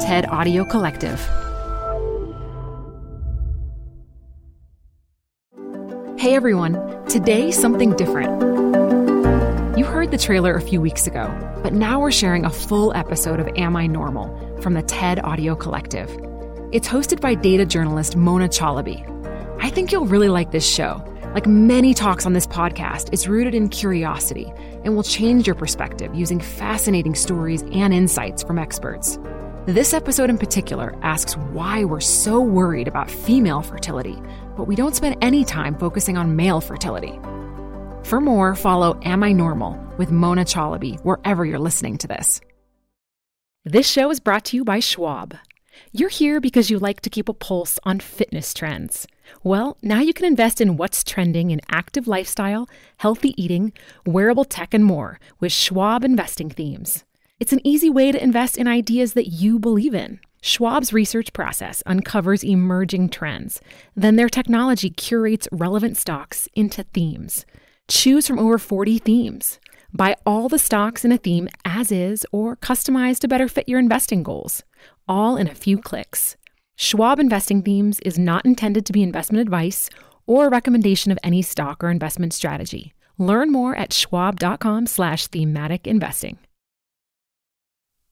TED Audio Collective. Hey everyone, today something different. You heard the trailer a few weeks ago, but now we're sharing a full episode of Am I Normal from the TED Audio Collective. It's hosted by data journalist Mona Chalabi. I think you'll really like this show. Like many talks on this podcast, it's rooted in curiosity and will change your perspective using fascinating stories and insights from experts. This episode in particular asks why we're so worried about female fertility, but we don't spend any time focusing on male fertility. For more, follow Am I Normal with Mona Chalabi wherever you're listening to this. This show is brought to you by Schwab. You're here because you like to keep a pulse on fitness trends. Well, now you can invest in what's trending in active lifestyle, healthy eating, wearable tech, and more with Schwab investing themes. It's an easy way to invest in ideas that you believe in. Schwab's research process uncovers emerging trends. Then their technology curates relevant stocks into themes. Choose from over 40 themes. Buy all the stocks in a theme as is or customize to better fit your investing goals, all in a few clicks. Schwab Investing Themes is not intended to be investment advice or a recommendation of any stock or investment strategy. Learn more at schwab.com slash thematic investing.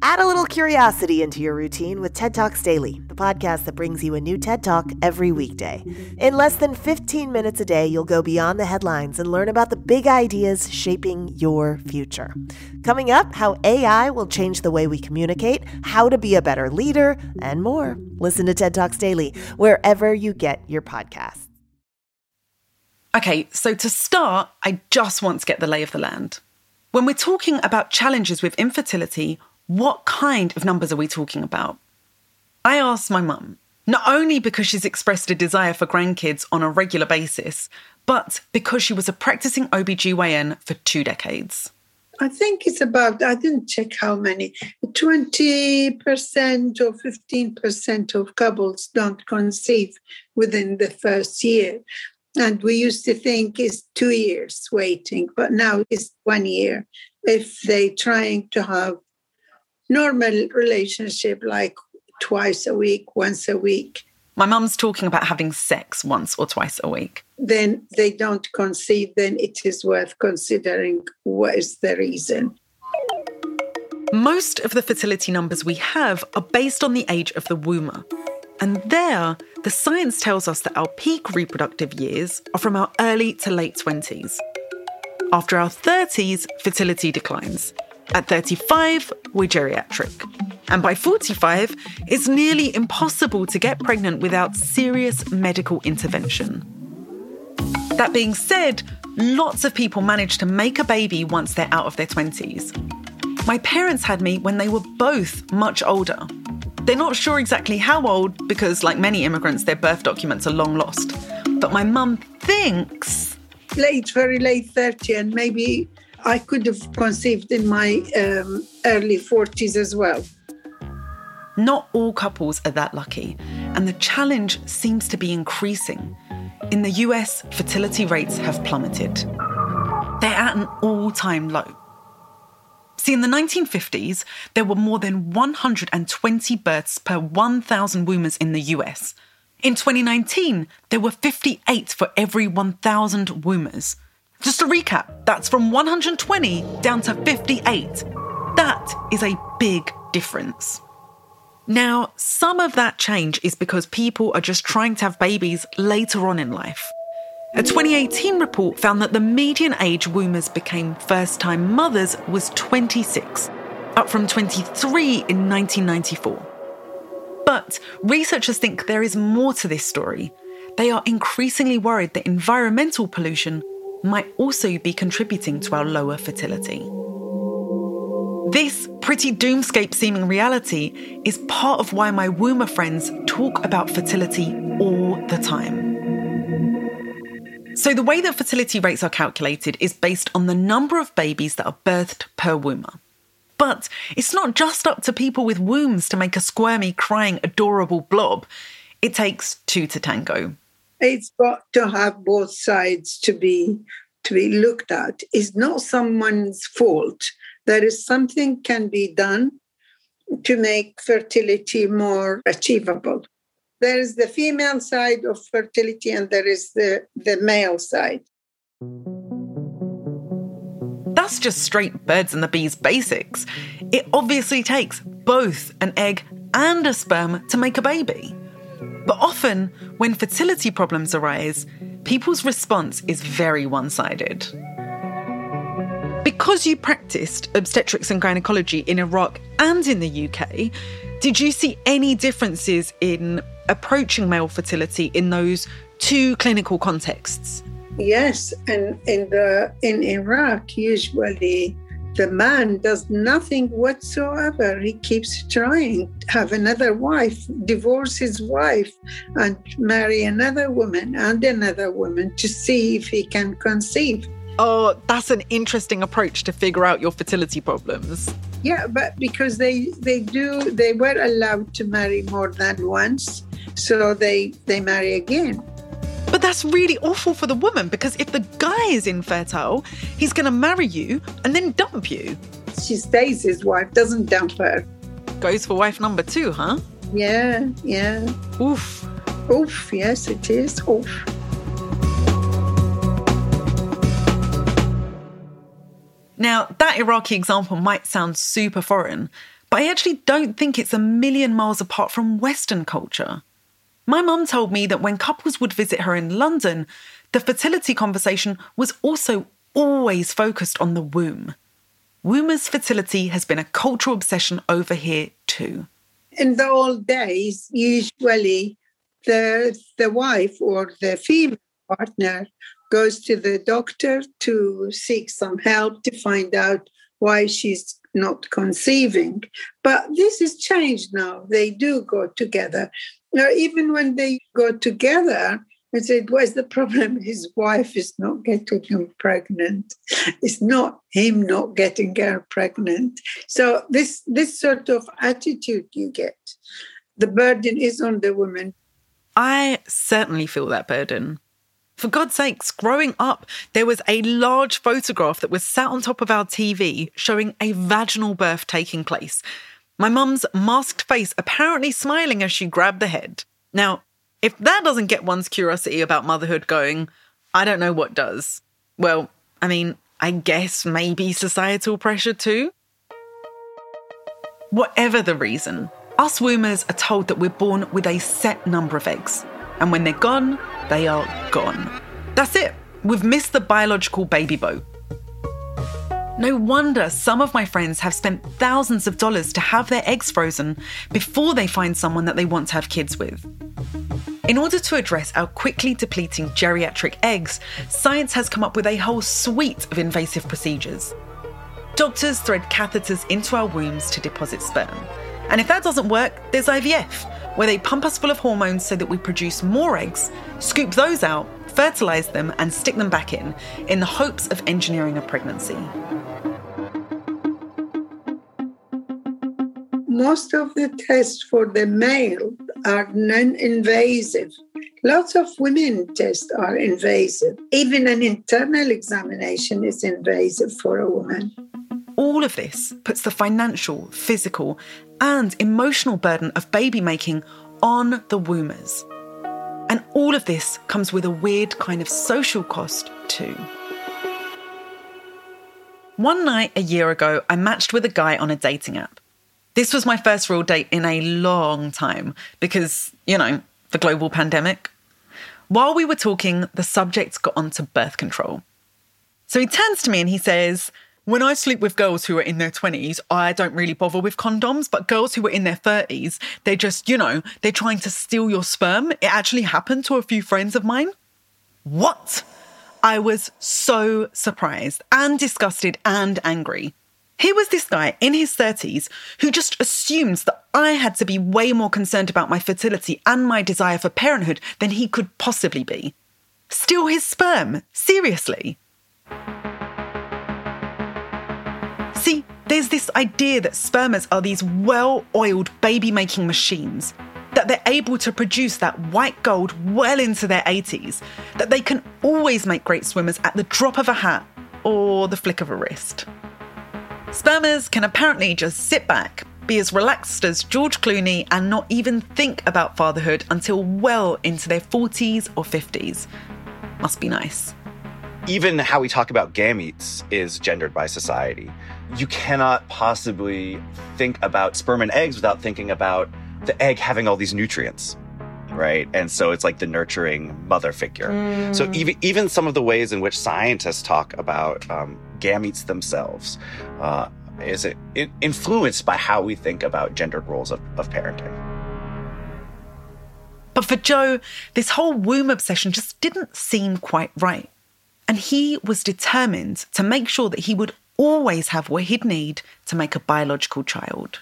Add a little curiosity into your routine with TED Talks Daily, the podcast that brings you a new TED Talk every weekday. In less than 15 minutes a day, you'll go beyond the headlines and learn about the big ideas shaping your future. Coming up, how AI will change the way we communicate, how to be a better leader, and more. Listen to TED Talks Daily wherever you get your podcasts. Okay, so to start, I just want to get the lay of the land. When we're talking about challenges with infertility, what kind of numbers are we talking about? I asked my mum, not only because she's expressed a desire for grandkids on a regular basis, but because she was a practicing OBGYN for two decades. I think it's about, I didn't check how many, 20% or 15% of couples don't conceive within the first year. And we used to think it's two years waiting, but now it's one year if they're trying to have normal relationship like twice a week, once a week. My mum's talking about having sex once or twice a week. Then they don't conceive, then it is worth considering what is the reason. Most of the fertility numbers we have are based on the age of the womb. And there, the science tells us that our peak reproductive years are from our early to late 20s. After our 30s, fertility declines. At 35, we're geriatric. And by 45, it's nearly impossible to get pregnant without serious medical intervention. That being said, lots of people manage to make a baby once they're out of their 20s. My parents had me when they were both much older. They're not sure exactly how old because, like many immigrants, their birth documents are long lost. But my mum thinks. Late, very late 30, and maybe I could have conceived in my um, early 40s as well. Not all couples are that lucky, and the challenge seems to be increasing. In the US, fertility rates have plummeted. They're at an all time low. See, in the 1950s, there were more than 120 births per 1,000 wombers in the US. In 2019, there were 58 for every 1,000 wombers. Just to recap, that's from 120 down to 58. That is a big difference. Now, some of that change is because people are just trying to have babies later on in life. A 2018 report found that the median age wombers became first time mothers was 26, up from 23 in 1994. But researchers think there is more to this story. They are increasingly worried that environmental pollution might also be contributing to our lower fertility. This pretty doomscape seeming reality is part of why my womber friends talk about fertility all the time. So, the way that fertility rates are calculated is based on the number of babies that are birthed per womber. But it's not just up to people with wombs to make a squirmy, crying, adorable blob. It takes two to tango. It's got to have both sides to be to be looked at. It's not someone's fault. There is something can be done to make fertility more achievable there is the female side of fertility and there is the, the male side. That's just straight birds and the bees basics. It obviously takes both an egg and a sperm to make a baby. But often, when fertility problems arise, people's response is very one sided. Because you practiced obstetrics and gynecology in Iraq and in the UK, did you see any differences in approaching male fertility in those two clinical contexts? Yes, and in the in Iraq, usually the man does nothing whatsoever. He keeps trying to have another wife, divorce his wife, and marry another woman and another woman to see if he can conceive. Oh, that's an interesting approach to figure out your fertility problems. Yeah, but because they they do they were allowed to marry more than once, so they they marry again. But that's really awful for the woman because if the guy is infertile, he's going to marry you and then dump you. She stays his wife, doesn't dump her. Goes for wife number two, huh? Yeah, yeah. Oof. Oof, yes, it is. Oof. Now, that Iraqi example might sound super foreign, but I actually don't think it's a million miles apart from Western culture. My mum told me that when couples would visit her in London, the fertility conversation was also always focused on the womb. Wombers' fertility has been a cultural obsession over here too. In the old days, usually the the wife or the female partner goes to the doctor to seek some help to find out why she's not conceiving. But this has changed now. They do go together. Now, even when they go together, I said, What's the problem? His wife is not getting him pregnant. It's not him not getting her pregnant. So this this sort of attitude you get. The burden is on the woman. I certainly feel that burden. For God's sakes, growing up, there was a large photograph that was sat on top of our TV showing a vaginal birth taking place. My mum's masked face apparently smiling as she grabbed the head. Now, if that doesn't get one's curiosity about motherhood going, I don't know what does. Well, I mean, I guess maybe societal pressure too? Whatever the reason, us wombers are told that we're born with a set number of eggs, and when they're gone, they are gone. That's it. We've missed the biological baby boat. No wonder some of my friends have spent thousands of dollars to have their eggs frozen before they find someone that they want to have kids with. In order to address our quickly depleting geriatric eggs, science has come up with a whole suite of invasive procedures. Doctors thread catheters into our wombs to deposit sperm. And if that doesn't work, there's IVF, where they pump us full of hormones so that we produce more eggs, scoop those out, fertilize them, and stick them back in, in the hopes of engineering a pregnancy. Most of the tests for the male are non invasive. Lots of women tests are invasive. Even an internal examination is invasive for a woman. All of this puts the financial, physical, and emotional burden of baby making on the wombers. And all of this comes with a weird kind of social cost, too. One night a year ago, I matched with a guy on a dating app. This was my first real date in a long time because, you know, the global pandemic. While we were talking, the subject got onto birth control. So he turns to me and he says, When I sleep with girls who are in their 20s, I don't really bother with condoms, but girls who are in their 30s, they just, you know, they're trying to steal your sperm. It actually happened to a few friends of mine. What? I was so surprised and disgusted and angry. Here was this guy in his 30s who just assumes that I had to be way more concerned about my fertility and my desire for parenthood than he could possibly be. Steal his sperm? Seriously? See, there's this idea that spermers are these well oiled baby making machines, that they're able to produce that white gold well into their 80s, that they can always make great swimmers at the drop of a hat or the flick of a wrist. Spermers can apparently just sit back, be as relaxed as George Clooney, and not even think about fatherhood until well into their 40s or 50s. Must be nice. Even how we talk about gametes is gendered by society. You cannot possibly think about sperm and eggs without thinking about the egg having all these nutrients right? And so it's like the nurturing mother figure. Mm. So even even some of the ways in which scientists talk about um, gametes themselves uh, is it, it influenced by how we think about gendered roles of, of parenting. But for Joe, this whole womb obsession just didn't seem quite right. And he was determined to make sure that he would always have what he'd need to make a biological child.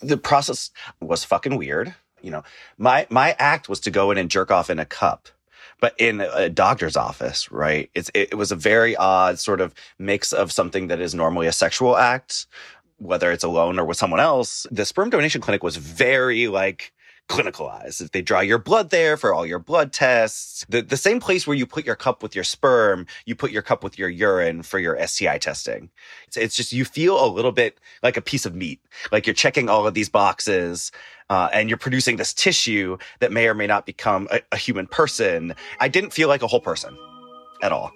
The process was fucking weird. You know, my my act was to go in and jerk off in a cup but in a doctor's office, right? It's, it, it was a very odd sort of mix of something that is normally a sexual act, whether it's alone or with someone else. The sperm donation clinic was very like, clinicalized. If they draw your blood there for all your blood tests. The, the same place where you put your cup with your sperm, you put your cup with your urine for your STI testing. It's, it's just, you feel a little bit like a piece of meat. Like you're checking all of these boxes uh, and you're producing this tissue that may or may not become a, a human person. I didn't feel like a whole person at all.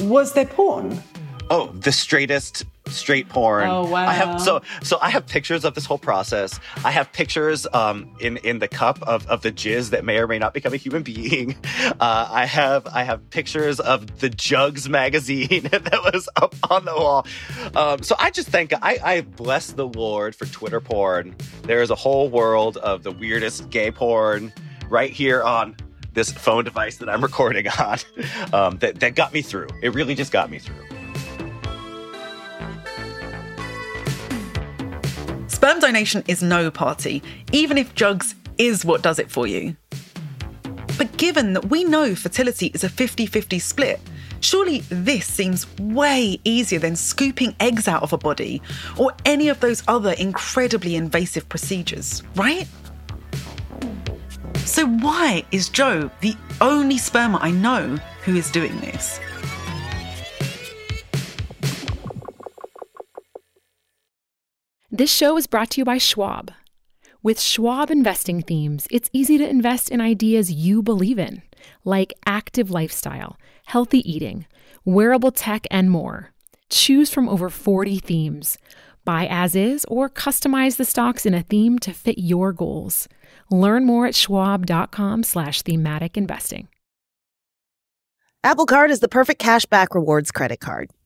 Was there porn? Oh, the straightest straight porn. Oh wow! I have so so I have pictures of this whole process. I have pictures um in in the cup of of the jizz that may or may not become a human being. Uh, I have I have pictures of the Jugs magazine that was up on the wall. Um, so I just think I I bless the Lord for Twitter porn. There is a whole world of the weirdest gay porn right here on this phone device that I'm recording on um, that that got me through. It really just got me through. Sperm donation is no party, even if jugs is what does it for you. But given that we know fertility is a 50 50 split, surely this seems way easier than scooping eggs out of a body or any of those other incredibly invasive procedures, right? So, why is Joe the only spermer I know who is doing this? This show is brought to you by Schwab. With Schwab investing themes, it's easy to invest in ideas you believe in, like active lifestyle, healthy eating, wearable tech, and more. Choose from over 40 themes. Buy as is or customize the stocks in a theme to fit your goals. Learn more at schwab.com slash thematic investing. Apple Card is the perfect cashback rewards credit card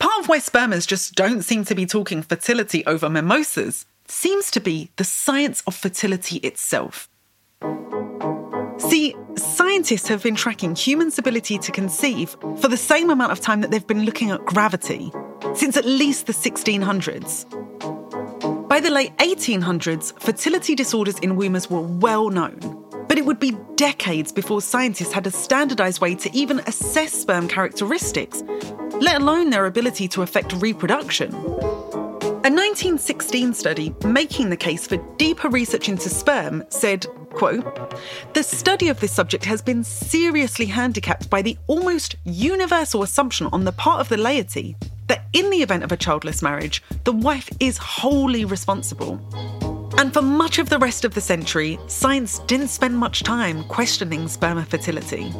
Part of why spermers just don't seem to be talking fertility over mimosas seems to be the science of fertility itself. See, scientists have been tracking humans' ability to conceive for the same amount of time that they've been looking at gravity, since at least the 1600s. By the late 1800s, fertility disorders in wombers were well known. But it would be decades before scientists had a standardized way to even assess sperm characteristics, let alone their ability to affect reproduction. A 1916 study making the case for deeper research into sperm said, quote, The study of this subject has been seriously handicapped by the almost universal assumption on the part of the laity that in the event of a childless marriage, the wife is wholly responsible. And for much of the rest of the century, science didn't spend much time questioning sperm fertility.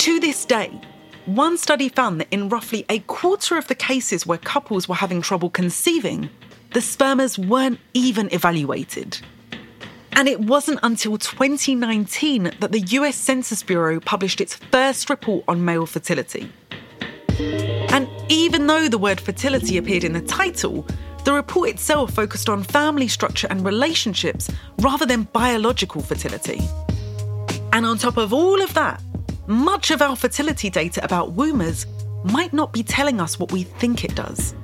To this day, one study found that in roughly a quarter of the cases where couples were having trouble conceiving, the spermers weren't even evaluated. And it wasn't until 2019 that the US Census Bureau published its first report on male fertility. And even though the word fertility appeared in the title, the report itself focused on family structure and relationships rather than biological fertility. And on top of all of that, much of our fertility data about wombers might not be telling us what we think it does.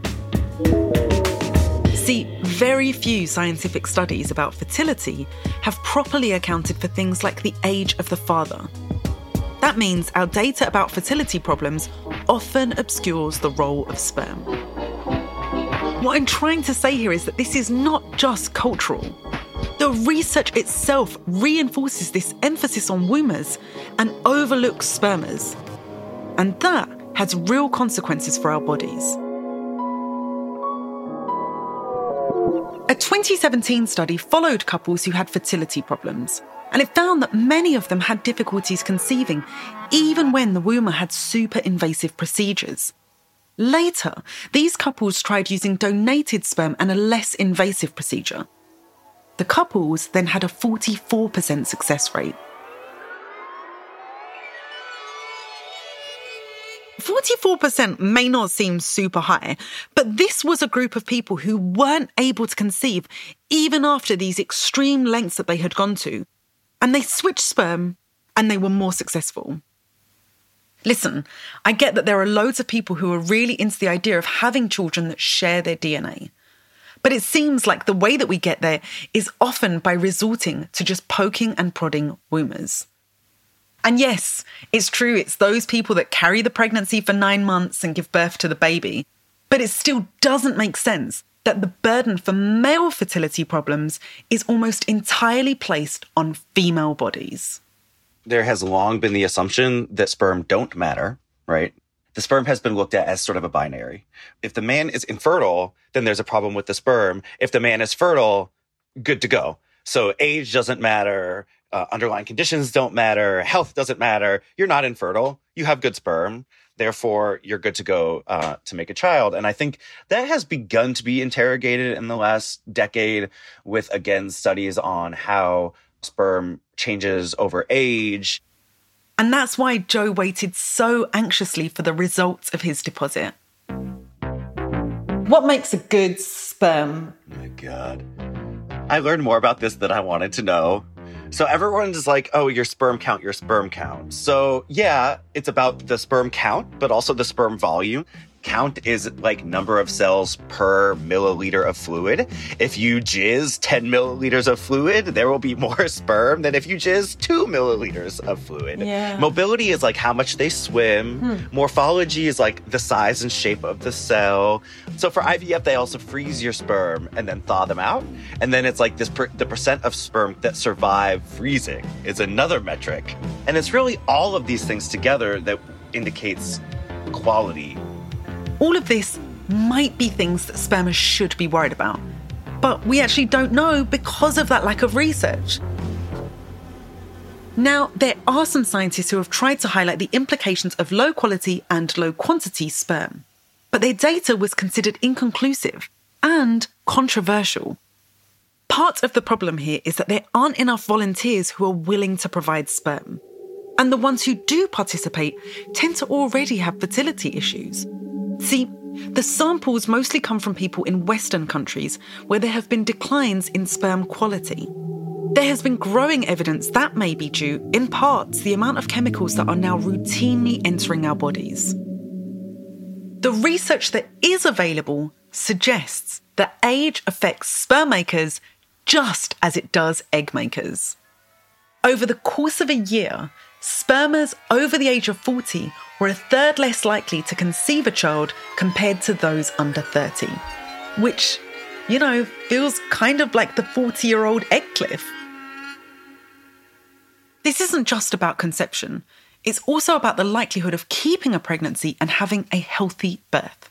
See, very few scientific studies about fertility have properly accounted for things like the age of the father. That means our data about fertility problems often obscures the role of sperm. What I'm trying to say here is that this is not just cultural. The research itself reinforces this emphasis on wombers and overlooks spermers. And that has real consequences for our bodies. A 2017 study followed couples who had fertility problems, and it found that many of them had difficulties conceiving, even when the womber had super invasive procedures. Later, these couples tried using donated sperm and a less invasive procedure. The couples then had a 44% success rate. 44% may not seem super high, but this was a group of people who weren't able to conceive even after these extreme lengths that they had gone to. And they switched sperm and they were more successful. Listen, I get that there are loads of people who are really into the idea of having children that share their DNA. But it seems like the way that we get there is often by resorting to just poking and prodding wombers. And yes, it's true, it's those people that carry the pregnancy for nine months and give birth to the baby. But it still doesn't make sense that the burden for male fertility problems is almost entirely placed on female bodies there has long been the assumption that sperm don't matter, right? The sperm has been looked at as sort of a binary. If the man is infertile, then there's a problem with the sperm. If the man is fertile, good to go. So age doesn't matter. Uh, underlying conditions don't matter. Health doesn't matter. You're not infertile. You have good sperm. Therefore, you're good to go uh, to make a child. And I think that has begun to be interrogated in the last decade with, again, studies on how sperm changes over age. And that's why Joe waited so anxiously for the results of his deposit. What makes a good sperm? My God. I learned more about this than I wanted to know. So everyone's like, oh, your sperm count, your sperm count. So yeah, it's about the sperm count, but also the sperm volume count is like number of cells per milliliter of fluid. If you jizz 10 milliliters of fluid, there will be more sperm than if you jizz 2 milliliters of fluid. Yeah. Motility is like how much they swim. Hmm. Morphology is like the size and shape of the cell. So for IVF, they also freeze your sperm and then thaw them out. And then it's like this per- the percent of sperm that survive freezing is another metric. And it's really all of these things together that indicates quality all of this might be things that spermers should be worried about, but we actually don't know because of that lack of research. Now, there are some scientists who have tried to highlight the implications of low quality and low quantity sperm, but their data was considered inconclusive and controversial. Part of the problem here is that there aren't enough volunteers who are willing to provide sperm. And the ones who do participate tend to already have fertility issues. See, the samples mostly come from people in Western countries where there have been declines in sperm quality. There has been growing evidence that may be due, in part, to the amount of chemicals that are now routinely entering our bodies. The research that is available suggests that age affects sperm makers just as it does egg makers. Over the course of a year, spermers over the age of 40 were a third less likely to conceive a child compared to those under 30, which, you know, feels kind of like the 40 year old egg cliff. This isn't just about conception, it's also about the likelihood of keeping a pregnancy and having a healthy birth.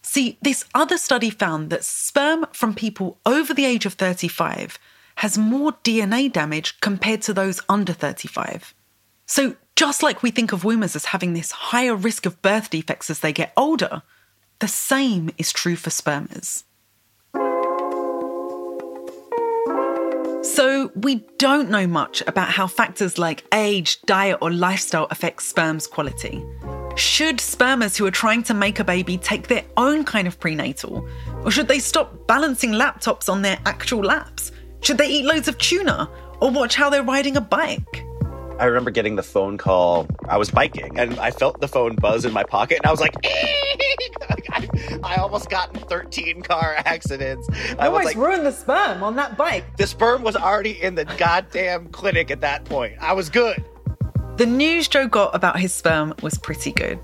See, this other study found that sperm from people over the age of 35 has more DNA damage compared to those under 35. So, just like we think of wombers as having this higher risk of birth defects as they get older, the same is true for spermers. So, we don't know much about how factors like age, diet, or lifestyle affect sperm's quality. Should spermers who are trying to make a baby take their own kind of prenatal? Or should they stop balancing laptops on their actual laps? Should they eat loads of tuna? Or watch how they're riding a bike? I remember getting the phone call. I was biking and I felt the phone buzz in my pocket and I was like, I, I almost got in 13 car accidents. I was almost like, ruined the sperm on that bike. The sperm was already in the goddamn clinic at that point. I was good. The news Joe got about his sperm was pretty good.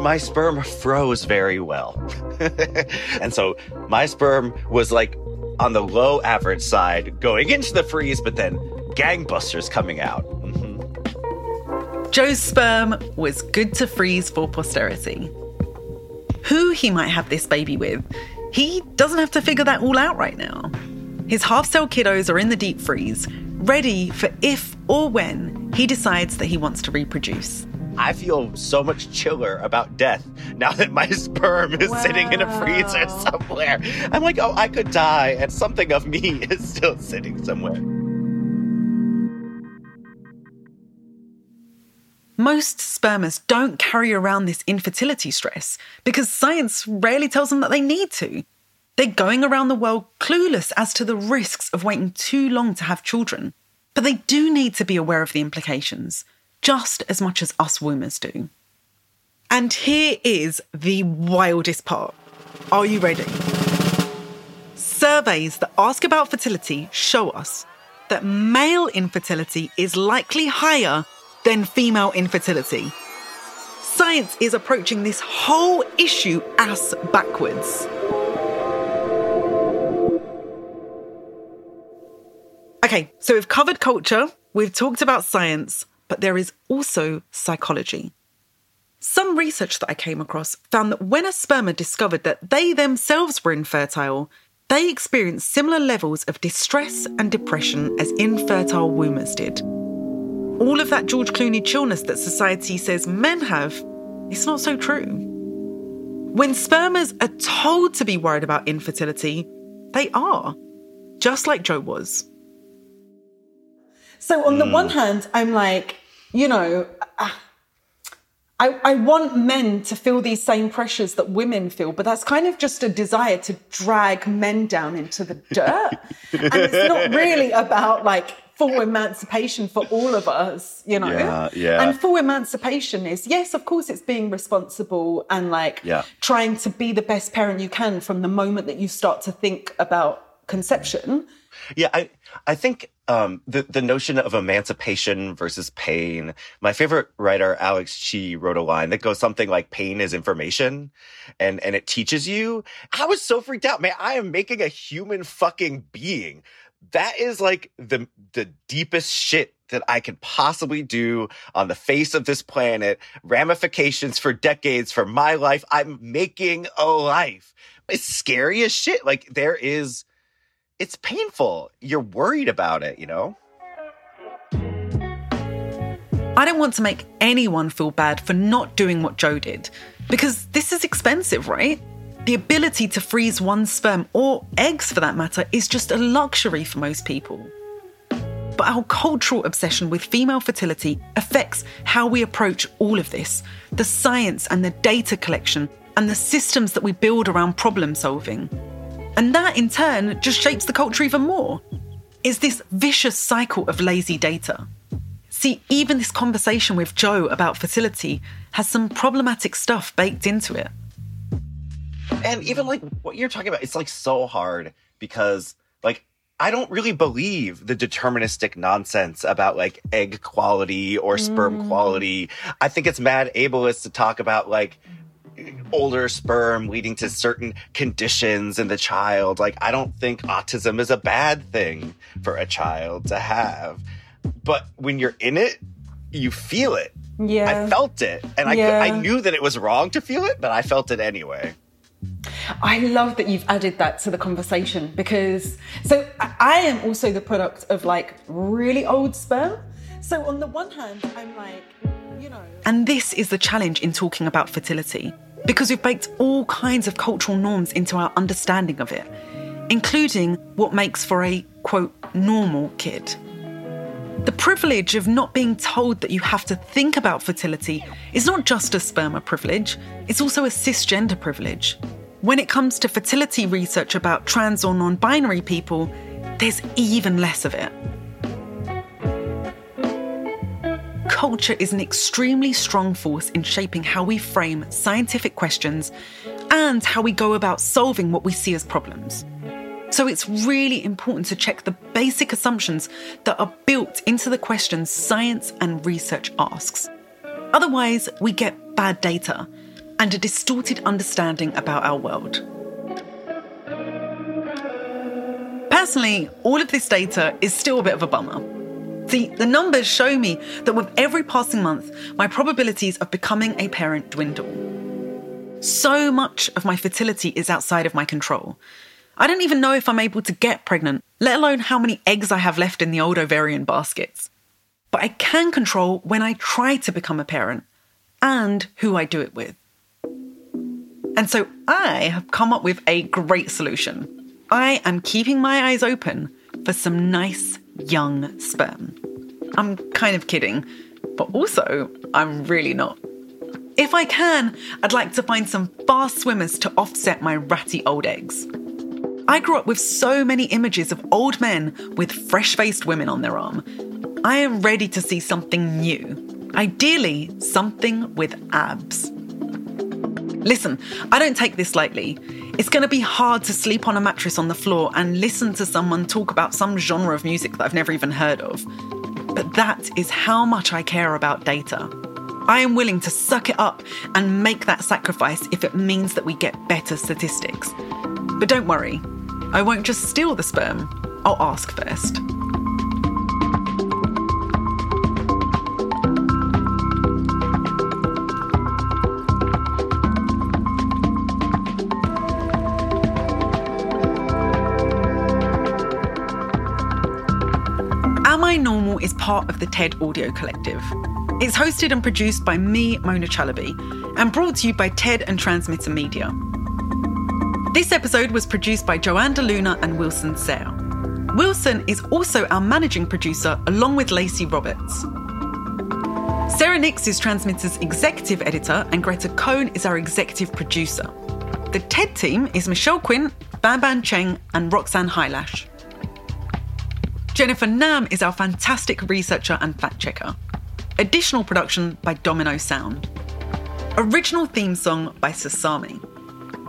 My sperm froze very well. and so my sperm was like on the low average side going into the freeze, but then gangbusters coming out. Joe's sperm was good to freeze for posterity. Who he might have this baby with, he doesn't have to figure that all out right now. His half cell kiddos are in the deep freeze, ready for if or when he decides that he wants to reproduce. I feel so much chiller about death now that my sperm is wow. sitting in a freezer somewhere. I'm like, oh, I could die, and something of me is still sitting somewhere. Most spermers don't carry around this infertility stress because science rarely tells them that they need to. They're going around the world clueless as to the risks of waiting too long to have children. But they do need to be aware of the implications, just as much as us wombers do. And here is the wildest part. Are you ready? Surveys that ask about fertility show us that male infertility is likely higher than female infertility. Science is approaching this whole issue ass backwards. Okay, so we've covered culture, we've talked about science, but there is also psychology. Some research that I came across found that when a spermer discovered that they themselves were infertile, they experienced similar levels of distress and depression as infertile wombers did all of that George Clooney chillness that society says men have, it's not so true. When spermers are told to be worried about infertility, they are, just like Joe was. So, on mm. the one hand, I'm like, you know, uh, I, I want men to feel these same pressures that women feel, but that's kind of just a desire to drag men down into the dirt. and it's not really about like full emancipation for all of us, you know? Yeah, yeah. And full emancipation is, yes, of course, it's being responsible and like yeah. trying to be the best parent you can from the moment that you start to think about conception. Yeah, I, I think um, the the notion of emancipation versus pain. My favorite writer, Alex Chee, wrote a line that goes something like "Pain is information," and and it teaches you. I was so freaked out, man. I am making a human fucking being that is like the the deepest shit that I could possibly do on the face of this planet. Ramifications for decades for my life. I'm making a life. It's scary as shit. Like there is, it's painful. You're worried about it, you know? I don't want to make anyone feel bad for not doing what Joe did because this is expensive, right? The ability to freeze one's sperm, or eggs for that matter, is just a luxury for most people. But our cultural obsession with female fertility affects how we approach all of this the science and the data collection and the systems that we build around problem solving. And that in turn just shapes the culture even more. It's this vicious cycle of lazy data. See, even this conversation with Joe about fertility has some problematic stuff baked into it. And even like what you're talking about, it's like so hard because like I don't really believe the deterministic nonsense about like egg quality or sperm mm. quality. I think it's mad ableist to talk about like older sperm leading to certain conditions in the child. Like, I don't think autism is a bad thing for a child to have. But when you're in it, you feel it. Yeah. I felt it. And yeah. I, I knew that it was wrong to feel it, but I felt it anyway. I love that you've added that to the conversation because so I am also the product of like really old sperm. So on the one hand, I'm like, you know. And this is the challenge in talking about fertility because we've baked all kinds of cultural norms into our understanding of it, including what makes for a quote normal kid. The privilege of not being told that you have to think about fertility is not just a spermer privilege, it's also a cisgender privilege. When it comes to fertility research about trans or non binary people, there's even less of it. Culture is an extremely strong force in shaping how we frame scientific questions and how we go about solving what we see as problems. So it's really important to check the basic assumptions that are built into the questions science and research asks. Otherwise, we get bad data and a distorted understanding about our world. Personally, all of this data is still a bit of a bummer. See, the numbers show me that with every passing month, my probabilities of becoming a parent dwindle. So much of my fertility is outside of my control, I don't even know if I'm able to get pregnant, let alone how many eggs I have left in the old ovarian baskets. But I can control when I try to become a parent and who I do it with. And so I have come up with a great solution. I am keeping my eyes open for some nice young sperm. I'm kind of kidding, but also I'm really not. If I can, I'd like to find some fast swimmers to offset my ratty old eggs. I grew up with so many images of old men with fresh faced women on their arm. I am ready to see something new. Ideally, something with abs. Listen, I don't take this lightly. It's going to be hard to sleep on a mattress on the floor and listen to someone talk about some genre of music that I've never even heard of. But that is how much I care about data. I am willing to suck it up and make that sacrifice if it means that we get better statistics. But don't worry, I won't just steal the sperm, I'll ask first. Am I Normal is part of the TED Audio Collective. It's hosted and produced by me, Mona Chalabi, and brought to you by TED and Transmitter Media. This episode was produced by Joanne DeLuna and Wilson Sayre. Wilson is also our managing producer, along with Lacey Roberts. Sarah Nix is Transmitter's executive editor, and Greta Cohn is our executive producer. The TED team is Michelle Quint, Ban Ban Cheng, and Roxanne Hylash. Jennifer Nam is our fantastic researcher and fact checker. Additional production by Domino Sound. Original theme song by Sasami.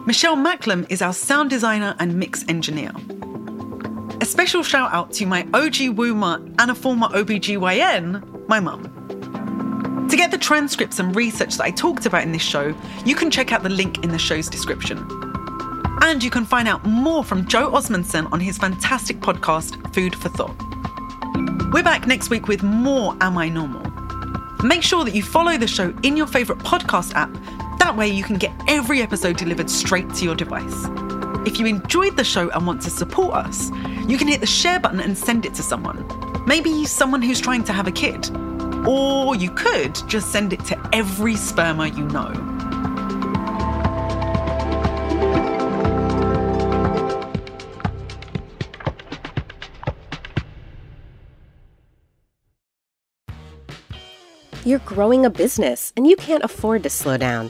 Michelle Macklem is our sound designer and mix engineer. A special shout out to my OG womber and a former OBGYN, my mum. To get the transcripts and research that I talked about in this show, you can check out the link in the show's description. And you can find out more from Joe Osmundson on his fantastic podcast, Food for Thought. We're back next week with more Am I Normal? Make sure that you follow the show in your favourite podcast app that way, you can get every episode delivered straight to your device. If you enjoyed the show and want to support us, you can hit the share button and send it to someone. Maybe someone who's trying to have a kid. Or you could just send it to every spermer you know. You're growing a business and you can't afford to slow down.